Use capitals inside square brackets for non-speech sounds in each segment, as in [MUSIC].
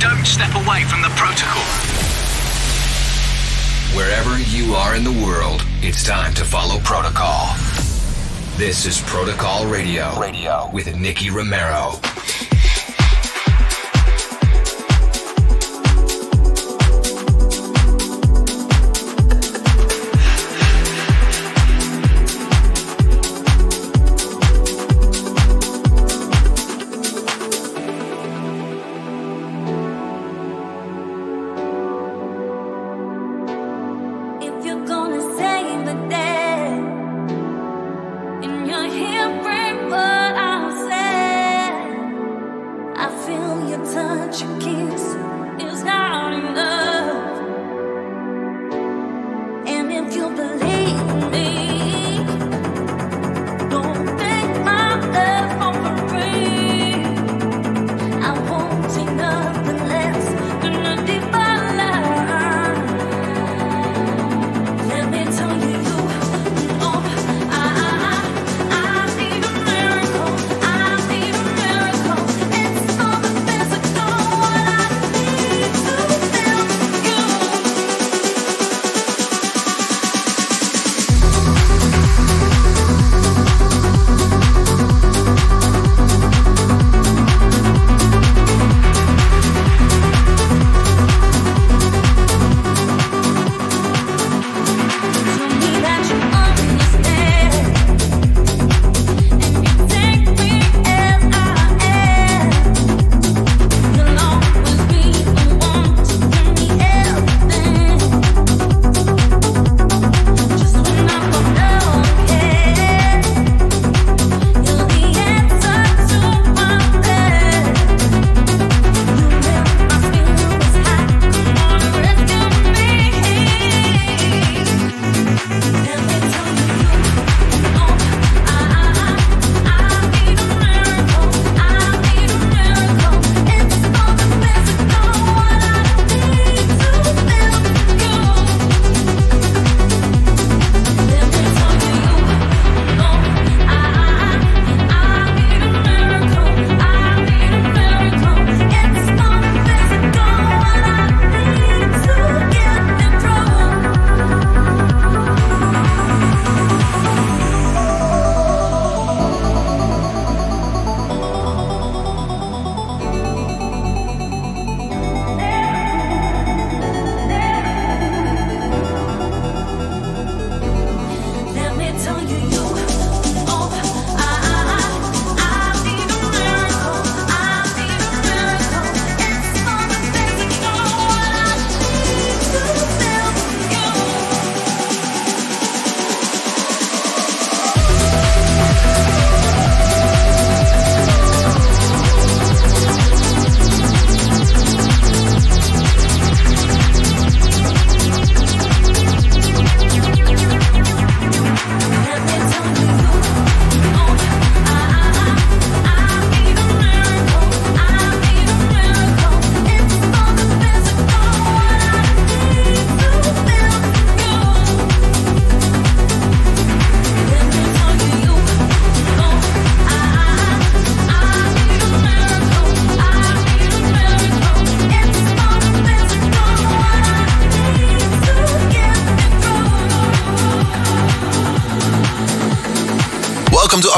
don't step away from the protocol. Wherever you are in the world, it's time to follow protocol. This is Protocol Radio. Radio with Nicky Romero.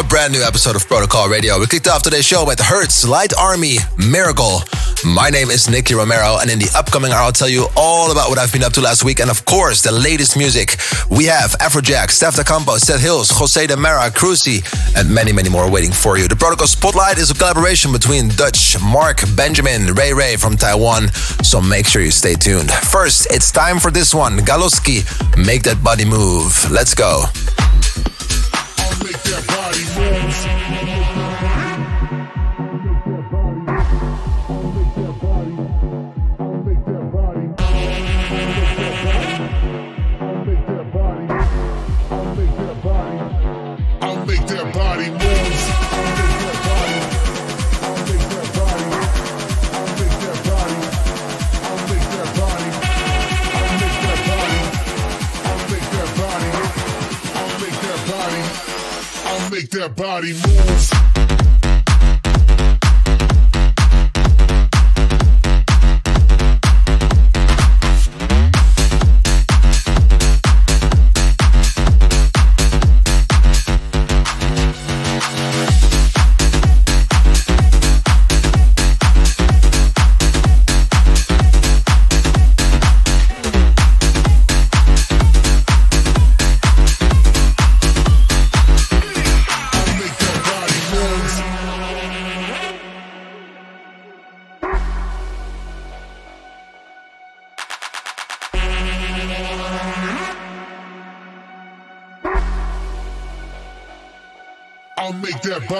Brand new episode of Protocol Radio. We kicked off today's show with Hertz, Light Army, Miracle. My name is Nicky Romero, and in the upcoming hour, I'll tell you all about what I've been up to last week, and of course, the latest music. We have Afrojack, Steff Da Campo, Seth Hills, Jose De Mera, Cruzy, and many, many more waiting for you. The Protocol Spotlight is a collaboration between Dutch, Mark Benjamin, Ray Ray from Taiwan, so make sure you stay tuned. First, it's time for this one Galoski, Make That Body Move. Let's go.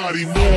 everybody know.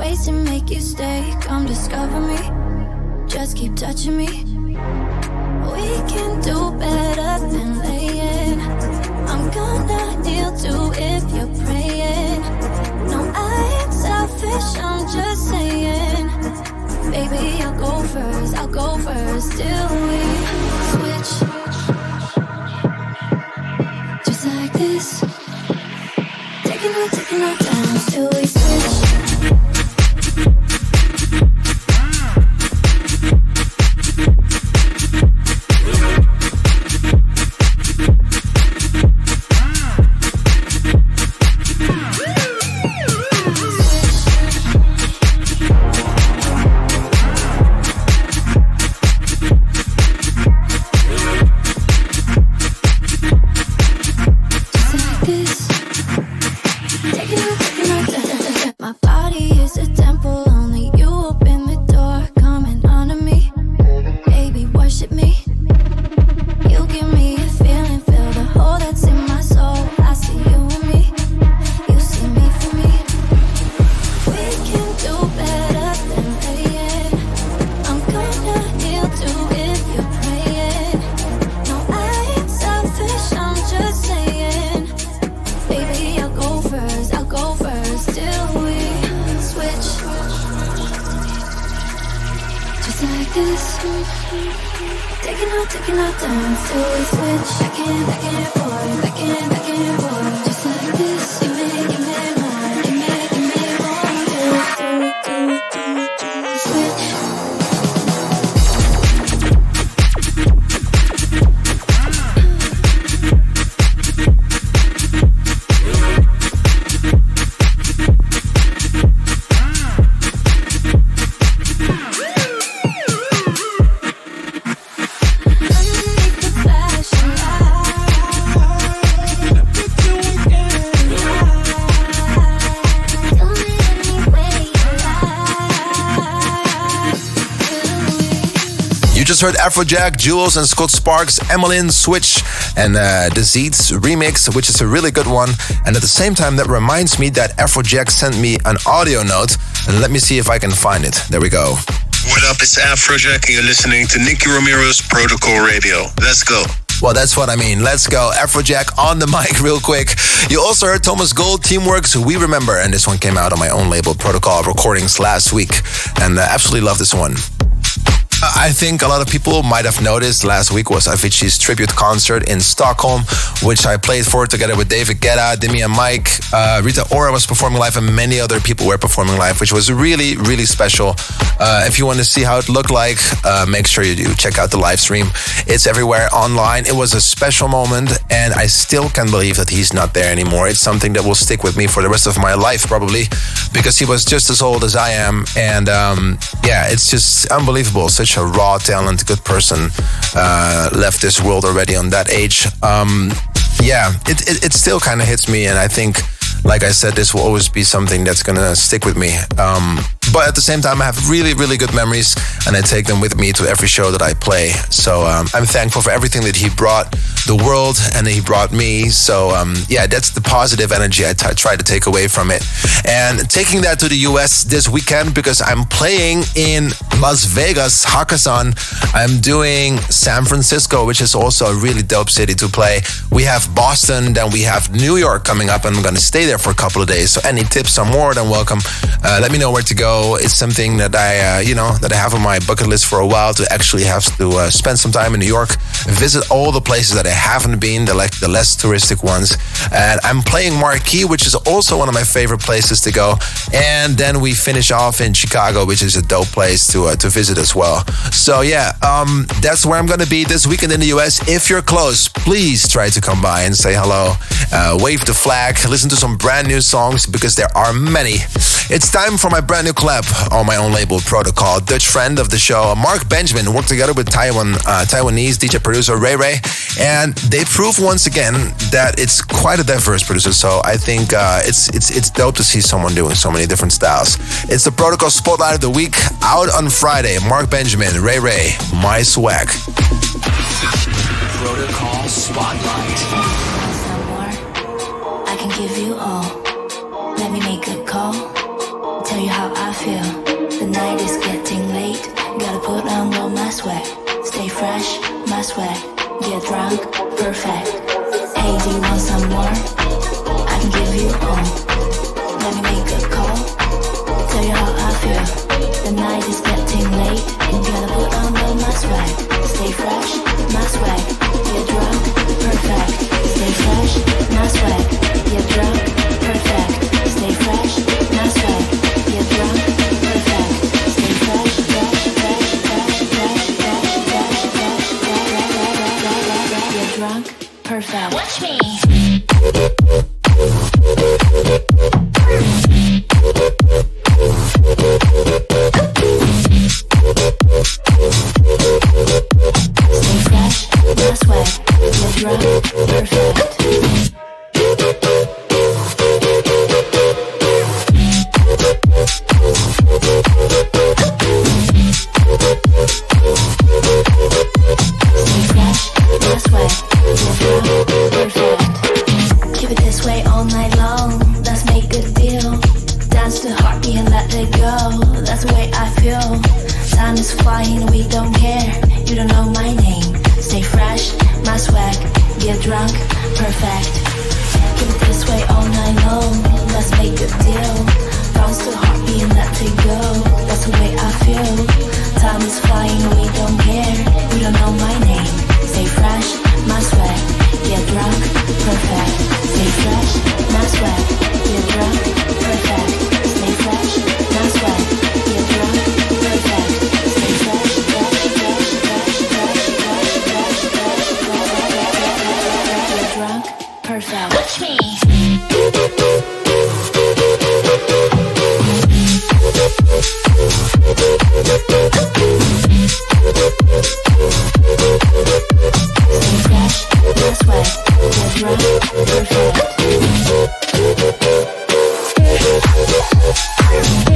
ways to make you stay. Come discover me. Just keep touching me. We can do better than laying. I'm gonna deal to if you're praying. No, I ain't selfish. I'm just saying. Baby, I'll go first. I'll go first. Till we switch. Just like this. Taking out, taking out. Heard Afrojack, Jewelz, and Scott Sparks, Emmeline, Switch, and uh, the Zeets remix, which is a really good one. And at the same time, that reminds me that Afrojack sent me an audio note. And let me see if I can find it. There we go. What up? It's Afrojack, and you're listening to Nicky Romero's Protocol Radio. Let's go. Well, that's what I mean. Let's go. Afrojack on the [LAUGHS] mic, real quick. You also heard Thomas Gold, Teamworx, We Remember, and this one came out on my own label, Protocol Recordings, last week. And uh, absolutely love this one. I think a lot of people might have noticed last week was Avicii's tribute concert in Stockholm, which I played for together with David Guetta, Demi and Mike. Uh, Rita Ora was performing live, and many other people were performing live, which was really, really special. Uh, if you want to see how it looked like, uh, make sure you do check out the live stream. It's everywhere online. It was a special moment, and I still can't believe that he's not there anymore. It's something that will stick with me for the rest of my life, probably, because he was just as old as I am. And um, yeah, it's just unbelievable. Such a raw talent, good person, uh, left this world already on that age. Um, yeah, it, it, it still kind of hits me, and I think like I said, this will always be something that's gonna stick with me. Um, but at the same time, I have really, really good memories, and I take them with me to every show that I play. So um, I'm thankful for everything that he brought the world and he brought me. So um, yeah, that's the positive energy I t- try to take away from it. And taking that to the US this weekend because I'm playing in Las Vegas, Hakkasan. I'm doing San Francisco, which is also a really dope city to play. We have Boston, then we have New York coming up, and I'm gonna stay there for a couple of days. So any tips are more than welcome. Uh, let me know where to go. It's something that I, uh, you know, that I have on my bucket list for a while to actually have to uh, spend some time in New York, visit all the places that I haven't been, the like the less touristic ones. And I'm playing Marquee, which is also one of my favorite places to go. And then we finish off in Chicago, which is a dope place to uh, to visit as well. So yeah, um, that's where I'm gonna be this weekend in the US. If you're close, please try to come by and say hello, uh, wave the flag, listen to some brand new songs because there are many. It's time for my brand new on my own label, Protocol. Dutch friend of the show, Mark Benjamin, worked together with Taiwan uh, Taiwanese DJ producer Ray Ray, and they prove once again that it's quite a diverse producer. So I think uh, it's it's it's dope to see someone doing so many different styles. It's the Protocol Spotlight of the Week out on Friday. Mark Benjamin, Ray Ray, my swag. Protocol Spotlight. I can give you all. Stay fresh, my swag. Get drunk, perfect. Hey, do you want some more? I can give you all. Let me make a call. Tell you how I feel. The night is getting late. You gotta put on all my swag. Stay fresh, my swag. Yeah.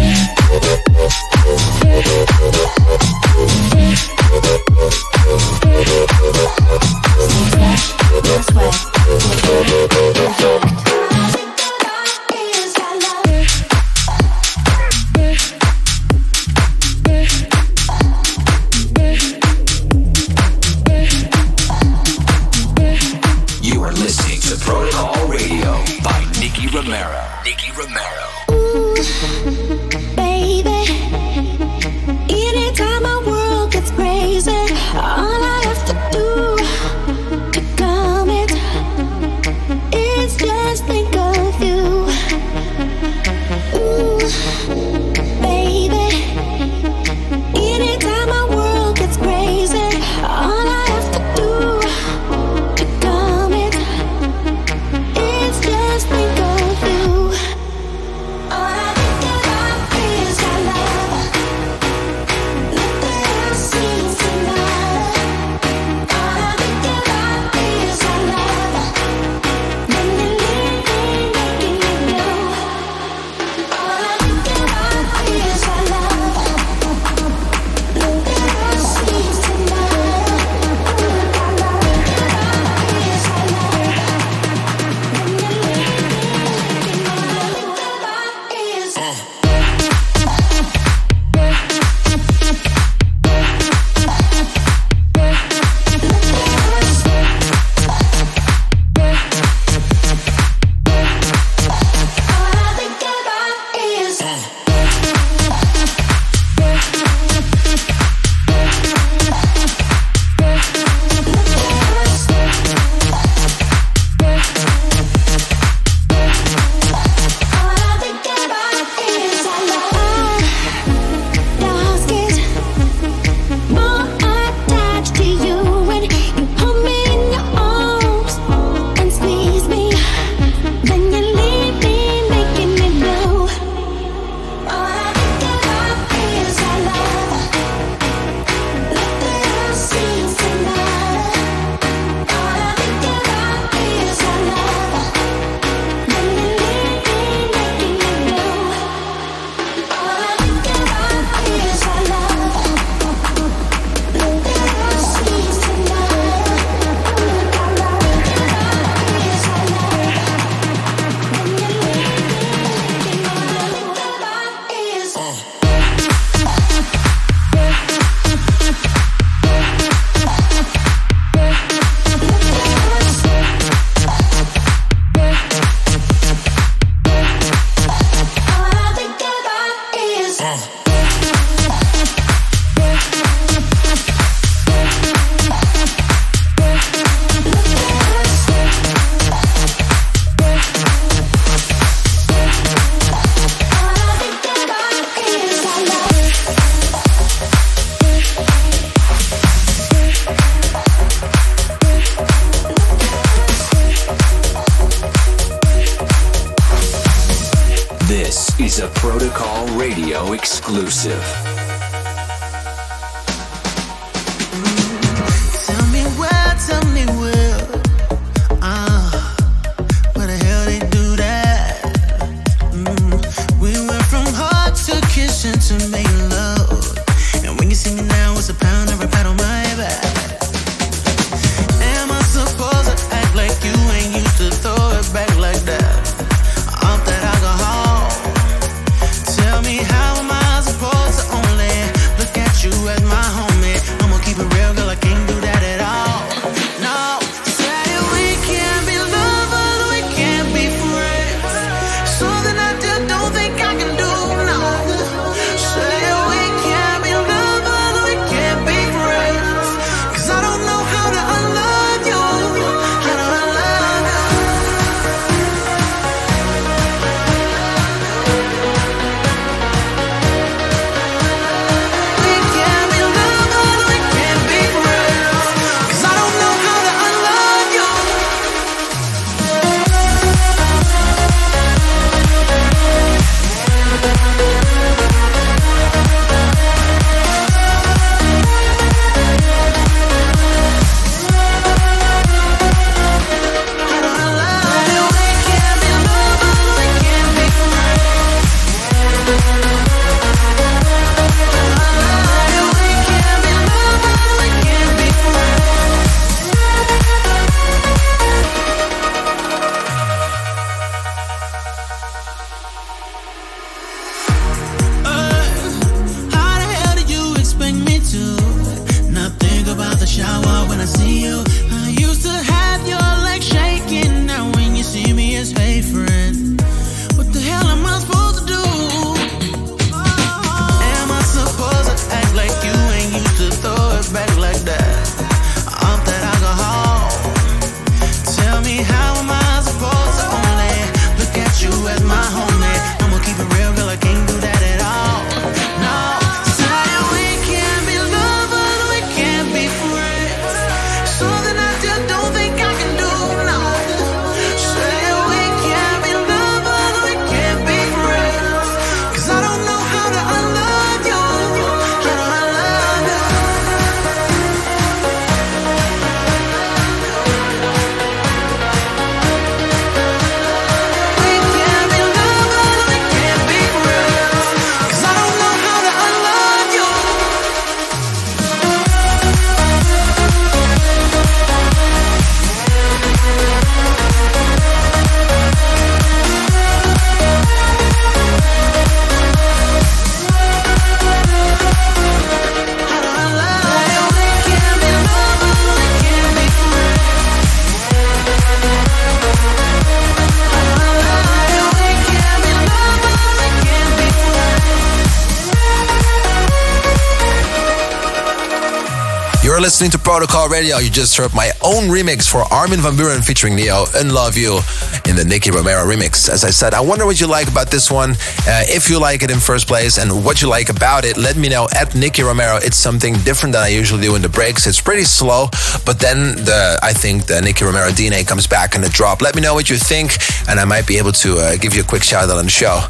Protocol Radio. You just heard my own remix for Armin van Buuren featuring Neo and Love You in the Nicky Romero remix. As I said, I wonder what you like about this one. Uh, if you like it in first place and what you like about it, let me know at Nicky Romero. It's something different than I usually do in the breaks. It's pretty slow, but then the I think the Nicky Romero DNA comes back in the drop. Let me know what you think, and I might be able to uh, give you a quick shout out on the show.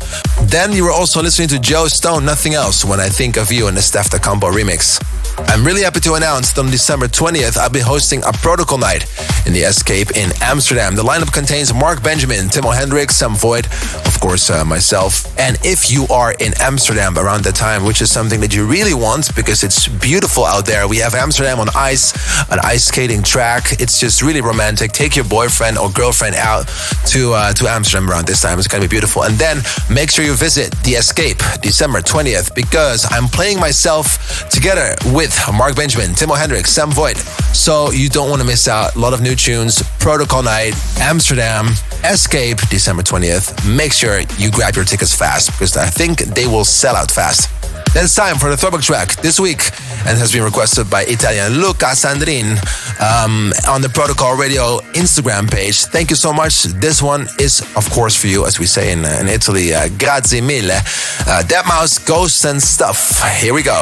Then you were also listening to Joe Stone, Nothing Else, When I Think of You in the Steff Da Campo remix. I'm really happy to announce that on December 20th, I'll be hosting a protocol night in the Escape in Amsterdam. The lineup contains Mark Benjamin, Timmo Hendriks, Sam Voigt, of course, uh, myself. And if you are in Amsterdam around that time, which is something that you really want because it's beautiful out there, we have Amsterdam on ice, an ice skating track. It's just really romantic. Take your boyfriend or girlfriend out to uh, to Amsterdam around this time. It's going to be beautiful. And then make sure you visit the Escape December 20th because I'm playing myself together with Mark Benjamin, Timmo Hendriks, Sam Voigt. So you don't want to miss out. A lot of new tunes. Protocol Night, Amsterdam, Escape, December 20th. Make sure you grab your tickets fast because I think they will sell out fast. Then it's time for the throwback track this week and has been requested by Italian Luca Sandrin um, on the Protocol Radio Instagram page. Thank you so much. This one is, of course, for you, as we say in, uh, in Italy. Uh, grazie mille. Uh, Deadmau5, Ghosts and Stuff. Here we go.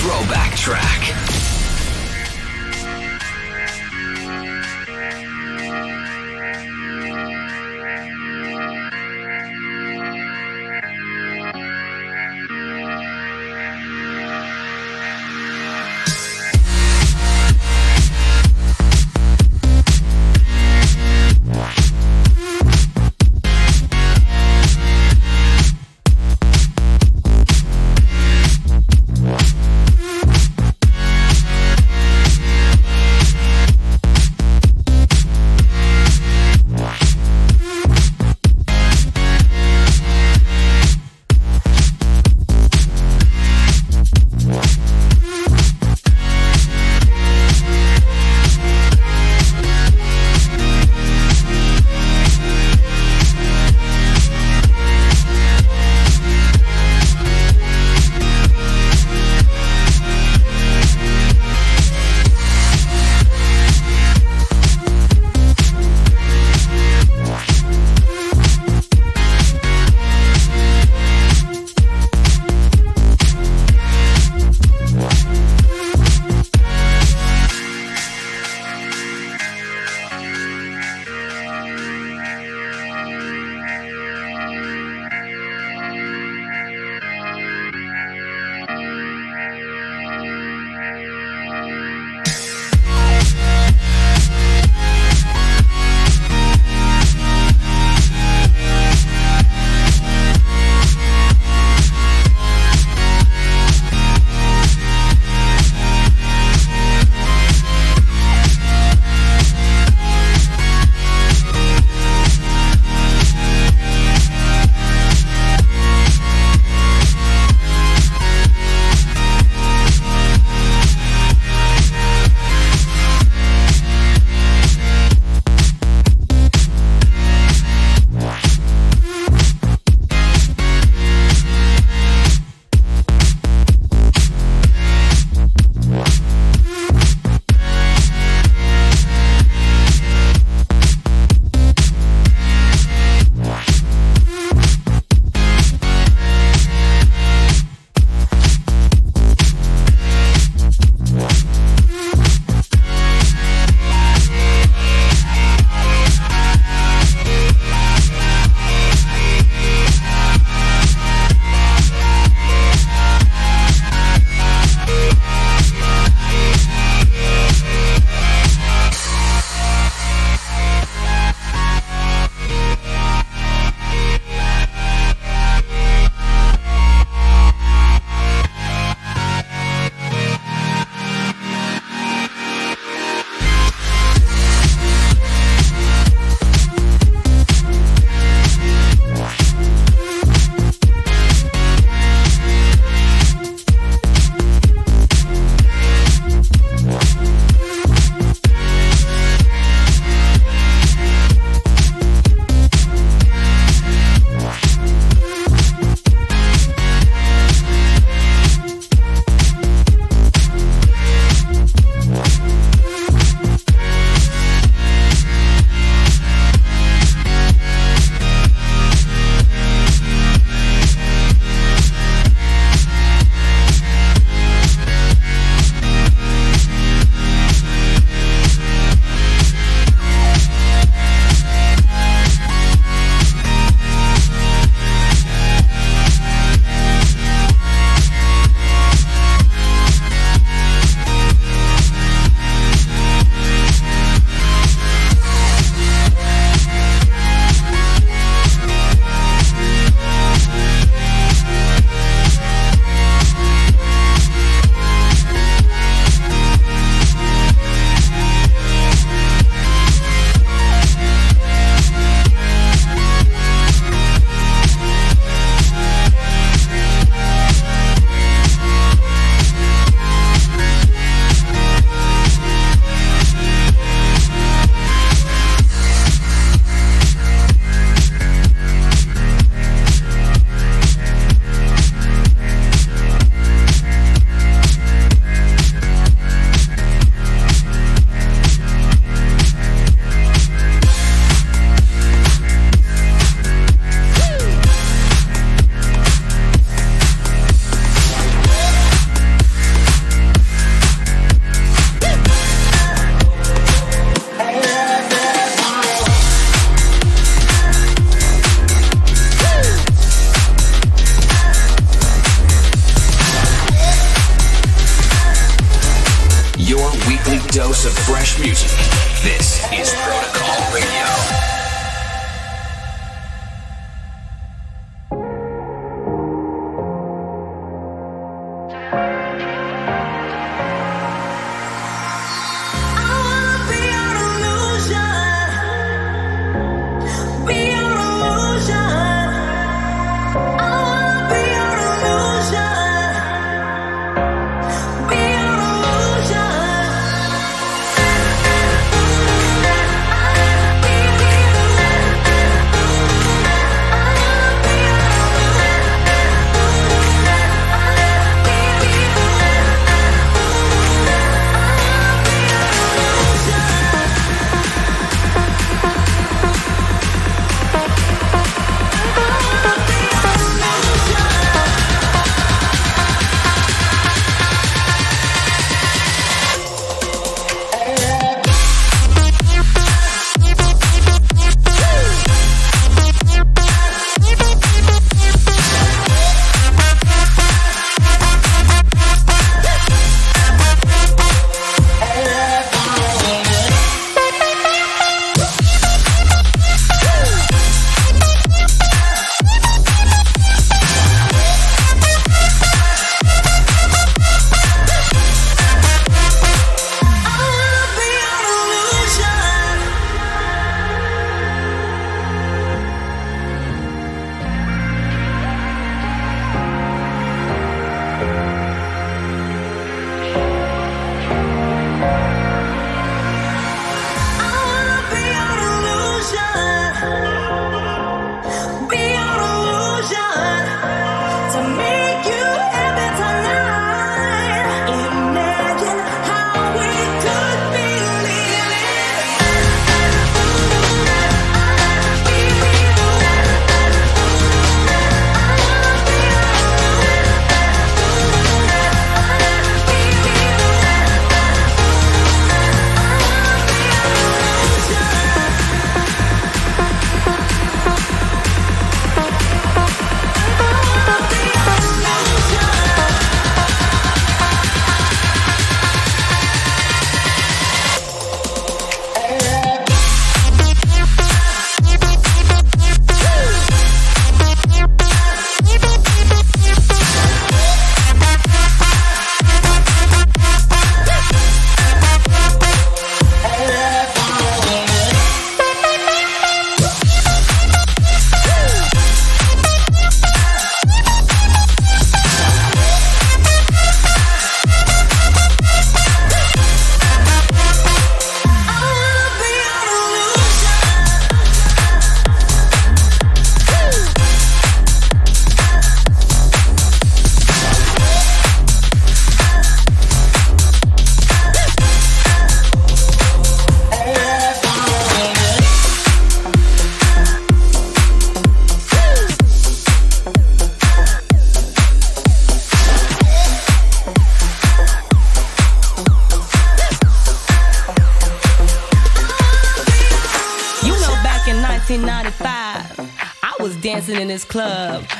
Throwback track.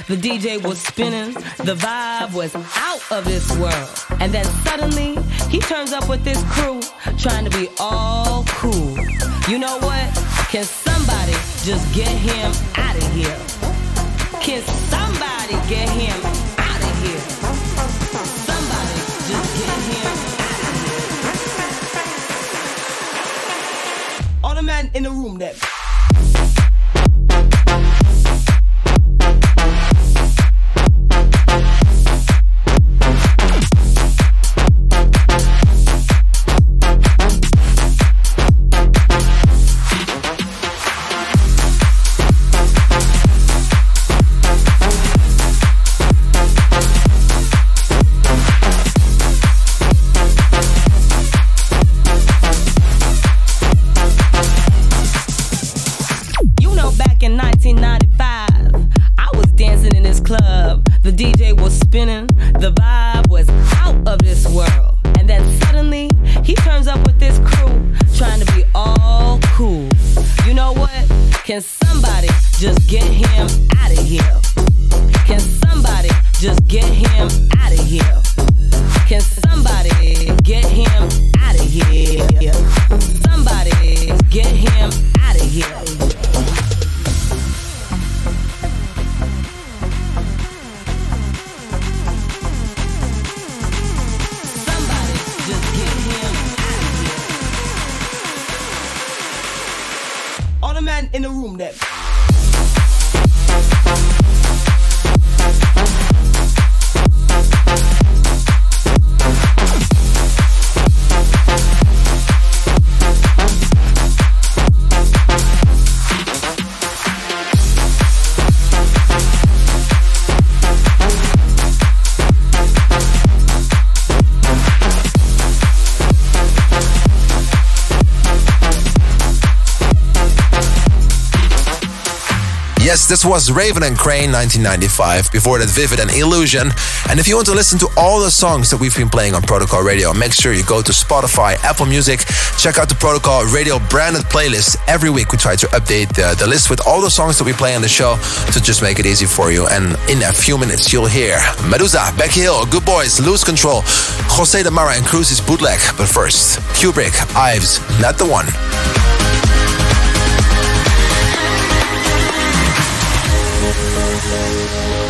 The DJ was spinning, the vibe was this was Raven and Kreyn 1995. Before that, Vivid and Illusion. And if you want to listen to all the songs that we've been playing on Protocol Radio, make sure you go to Spotify, Apple Music, check out the Protocol Radio branded playlist. Every week we try to update the, the list with all the songs that we play on the show to just make it easy for you. And in a few minutes, you'll hear Meduza, Becky Hill, Goodboys, Lose Control, Jose de Mara and Cruz's bootleg. But first, Kubrick, Ives, Not the One. oh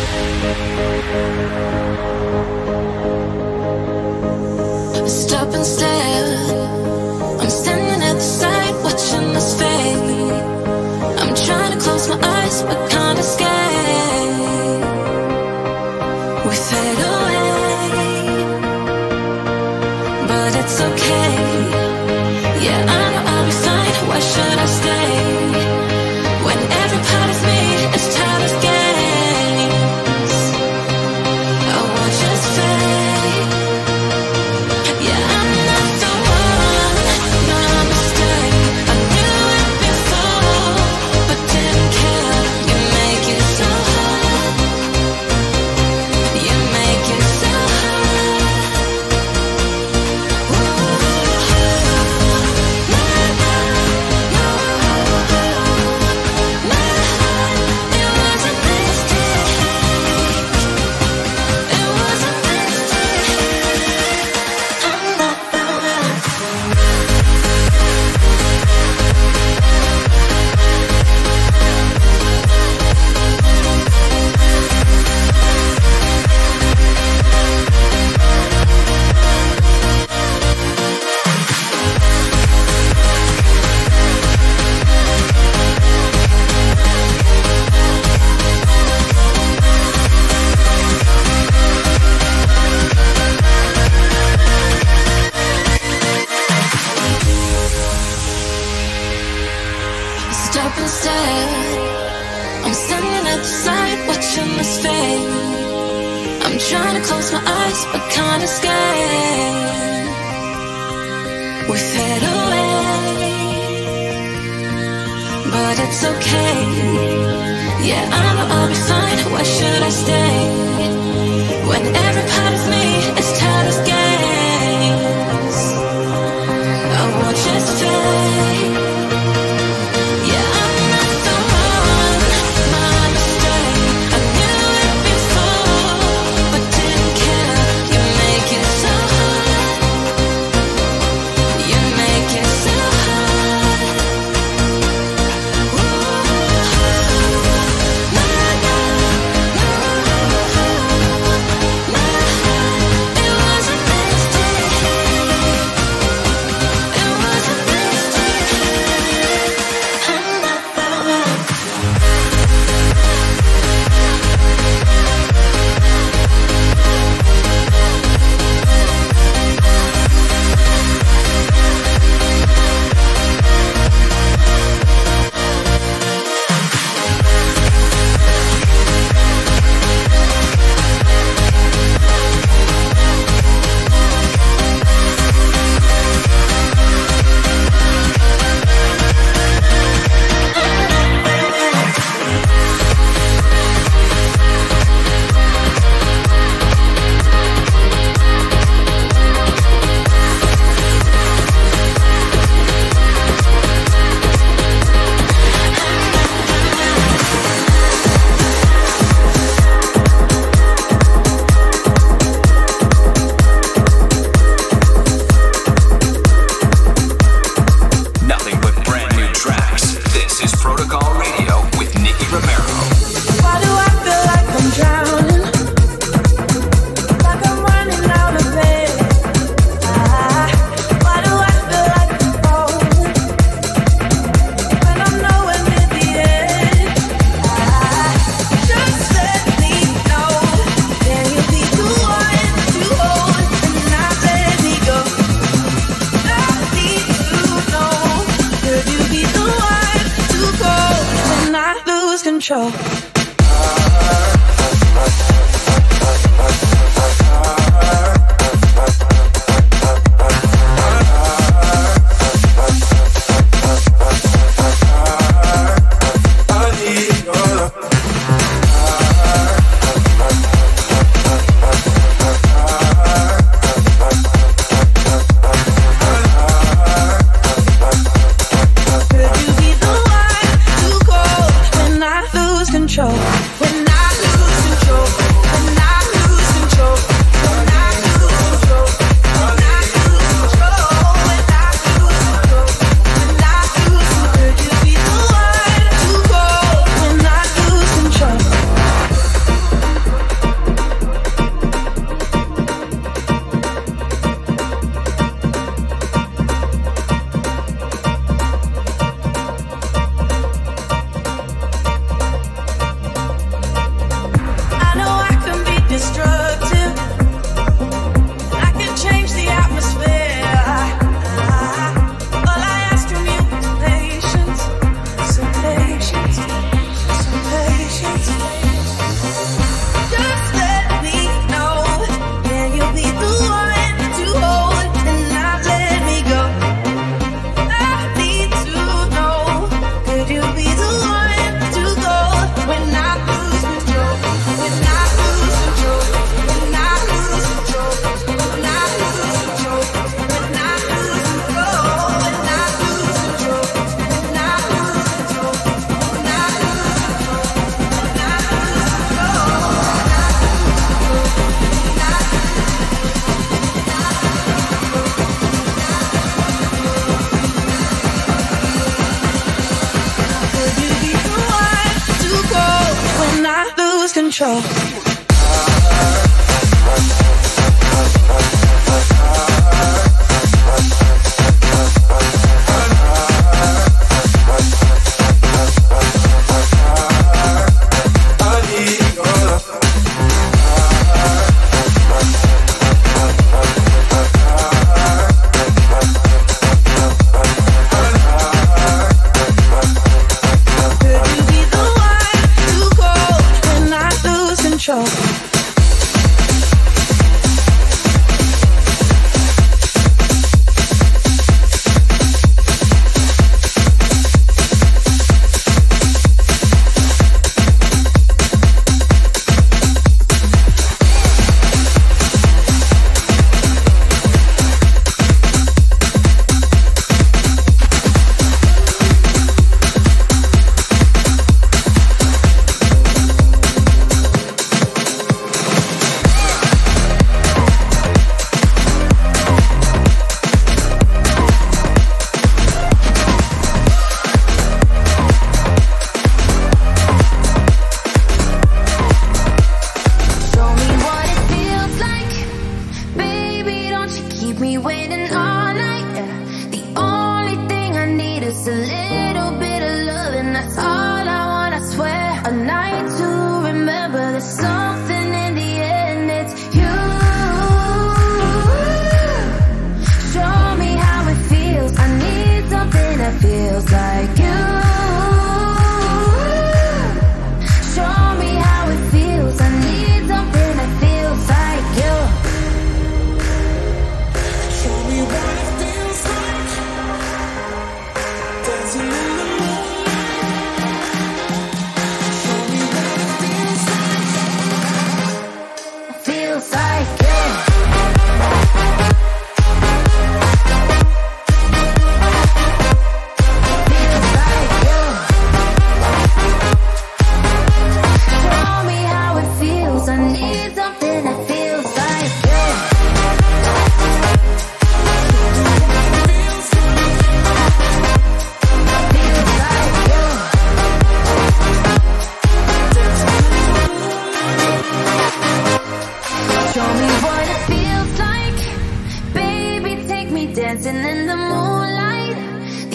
in the moonlight.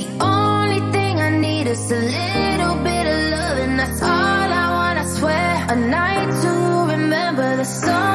The only thing I need is a little bit of love, and that's all I want. I swear, a night to remember the song.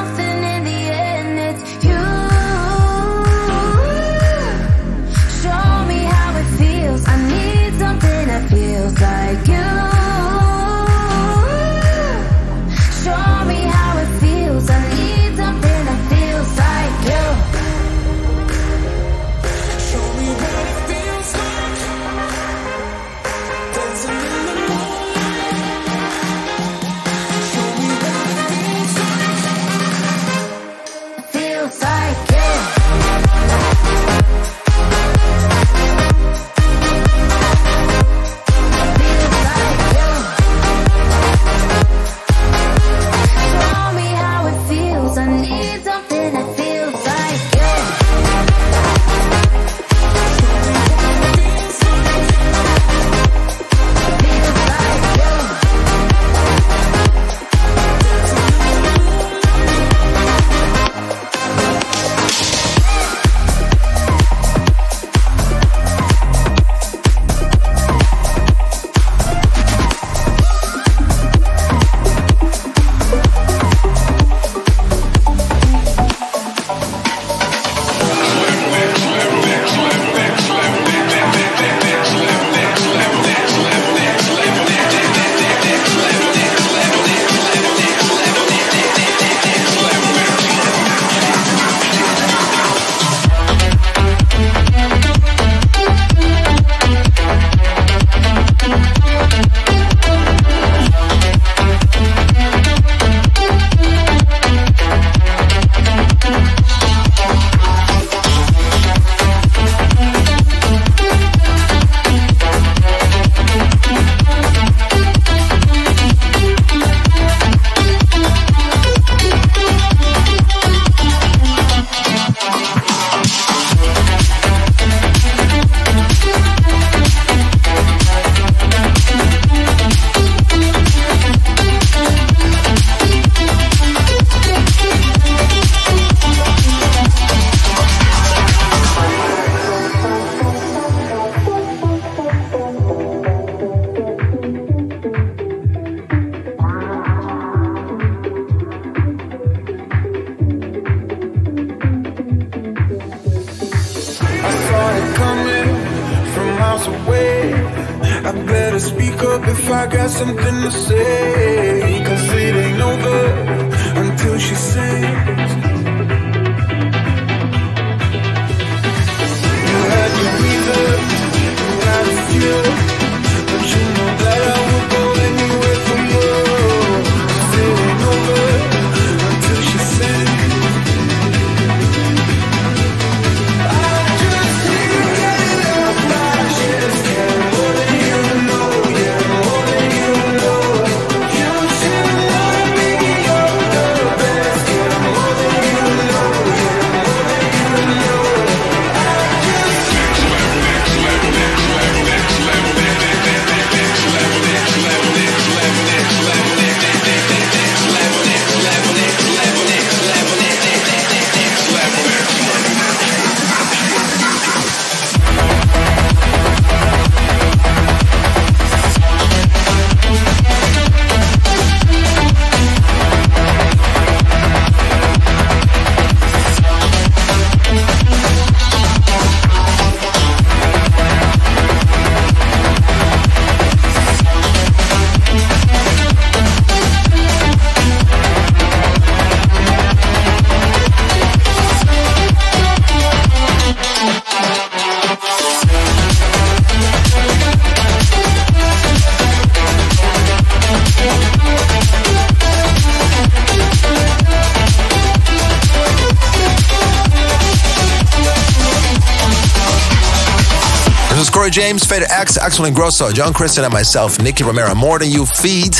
James, Fader X, Axwell Ingrosso, John Christian, and myself, Nicky Romero. More Than You Feed,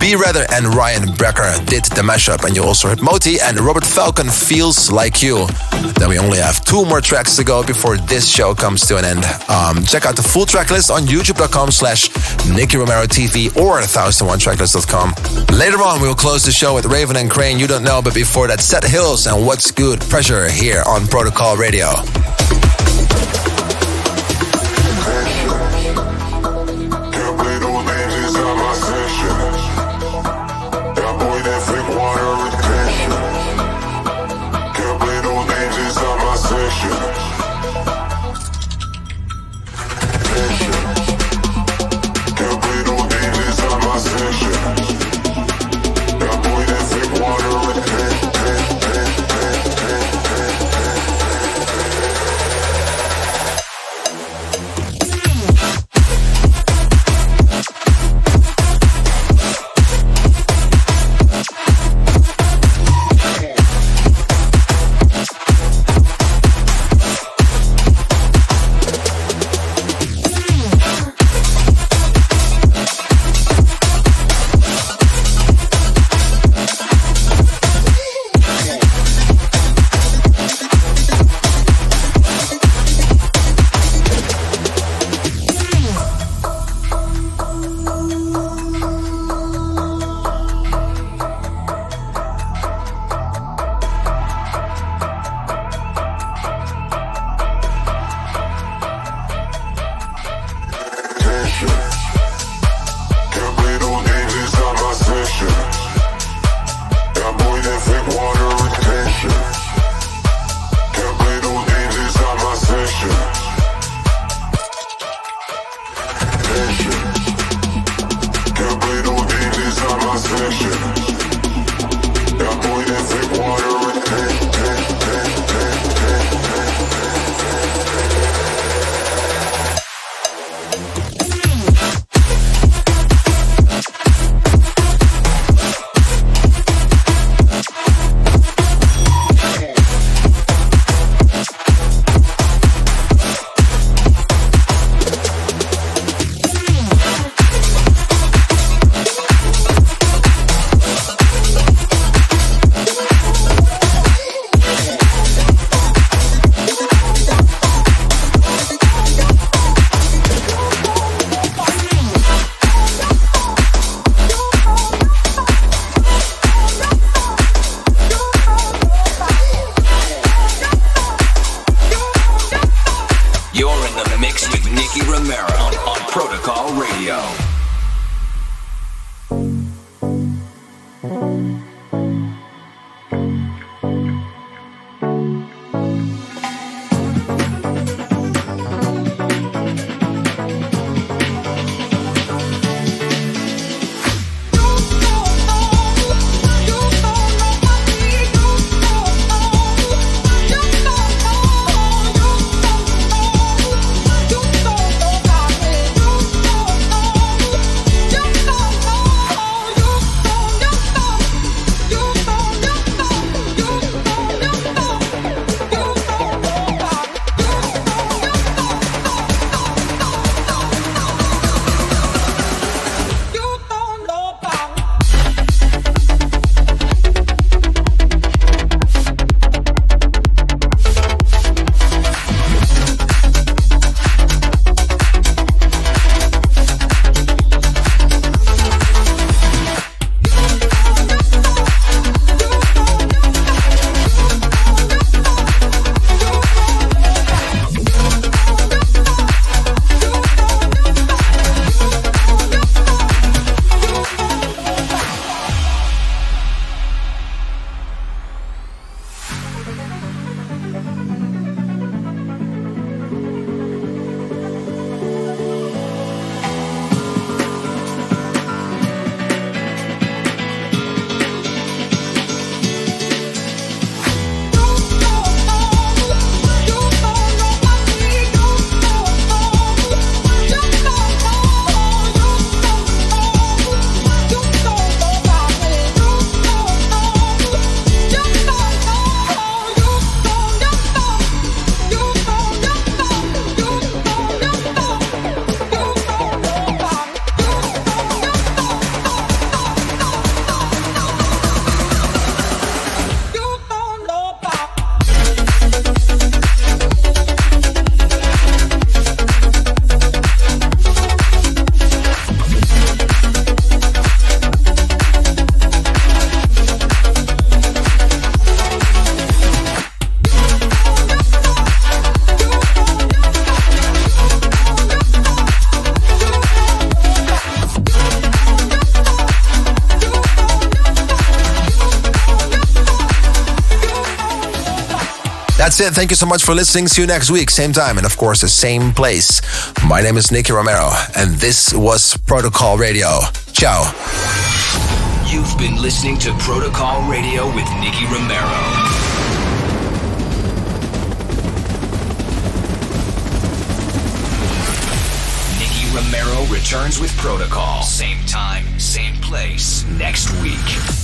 B. Rather, and Ryan Brecker did the mashup. And you also heard Moti and Robert Falcon, Feels Like You. Then we only have two more tracks to go before this show comes to an end. Um, check out the full track list on youtube.com slash Nicky Romero TV or 1001tracklist.com. Later on, we will close the show with Raven and Kreyn, You Don't Know, but before that, Set Hills and What's Good Pressure here on Protocol Radio. Thank you so much for listening. See you next week, same time, and of course, the same place. My name is Nicky Romero, and this was Protocol Radio. Ciao. You've been listening to Protocol Radio with Nicky Romero. Nicky Romero returns with Protocol. Same time, same place next week.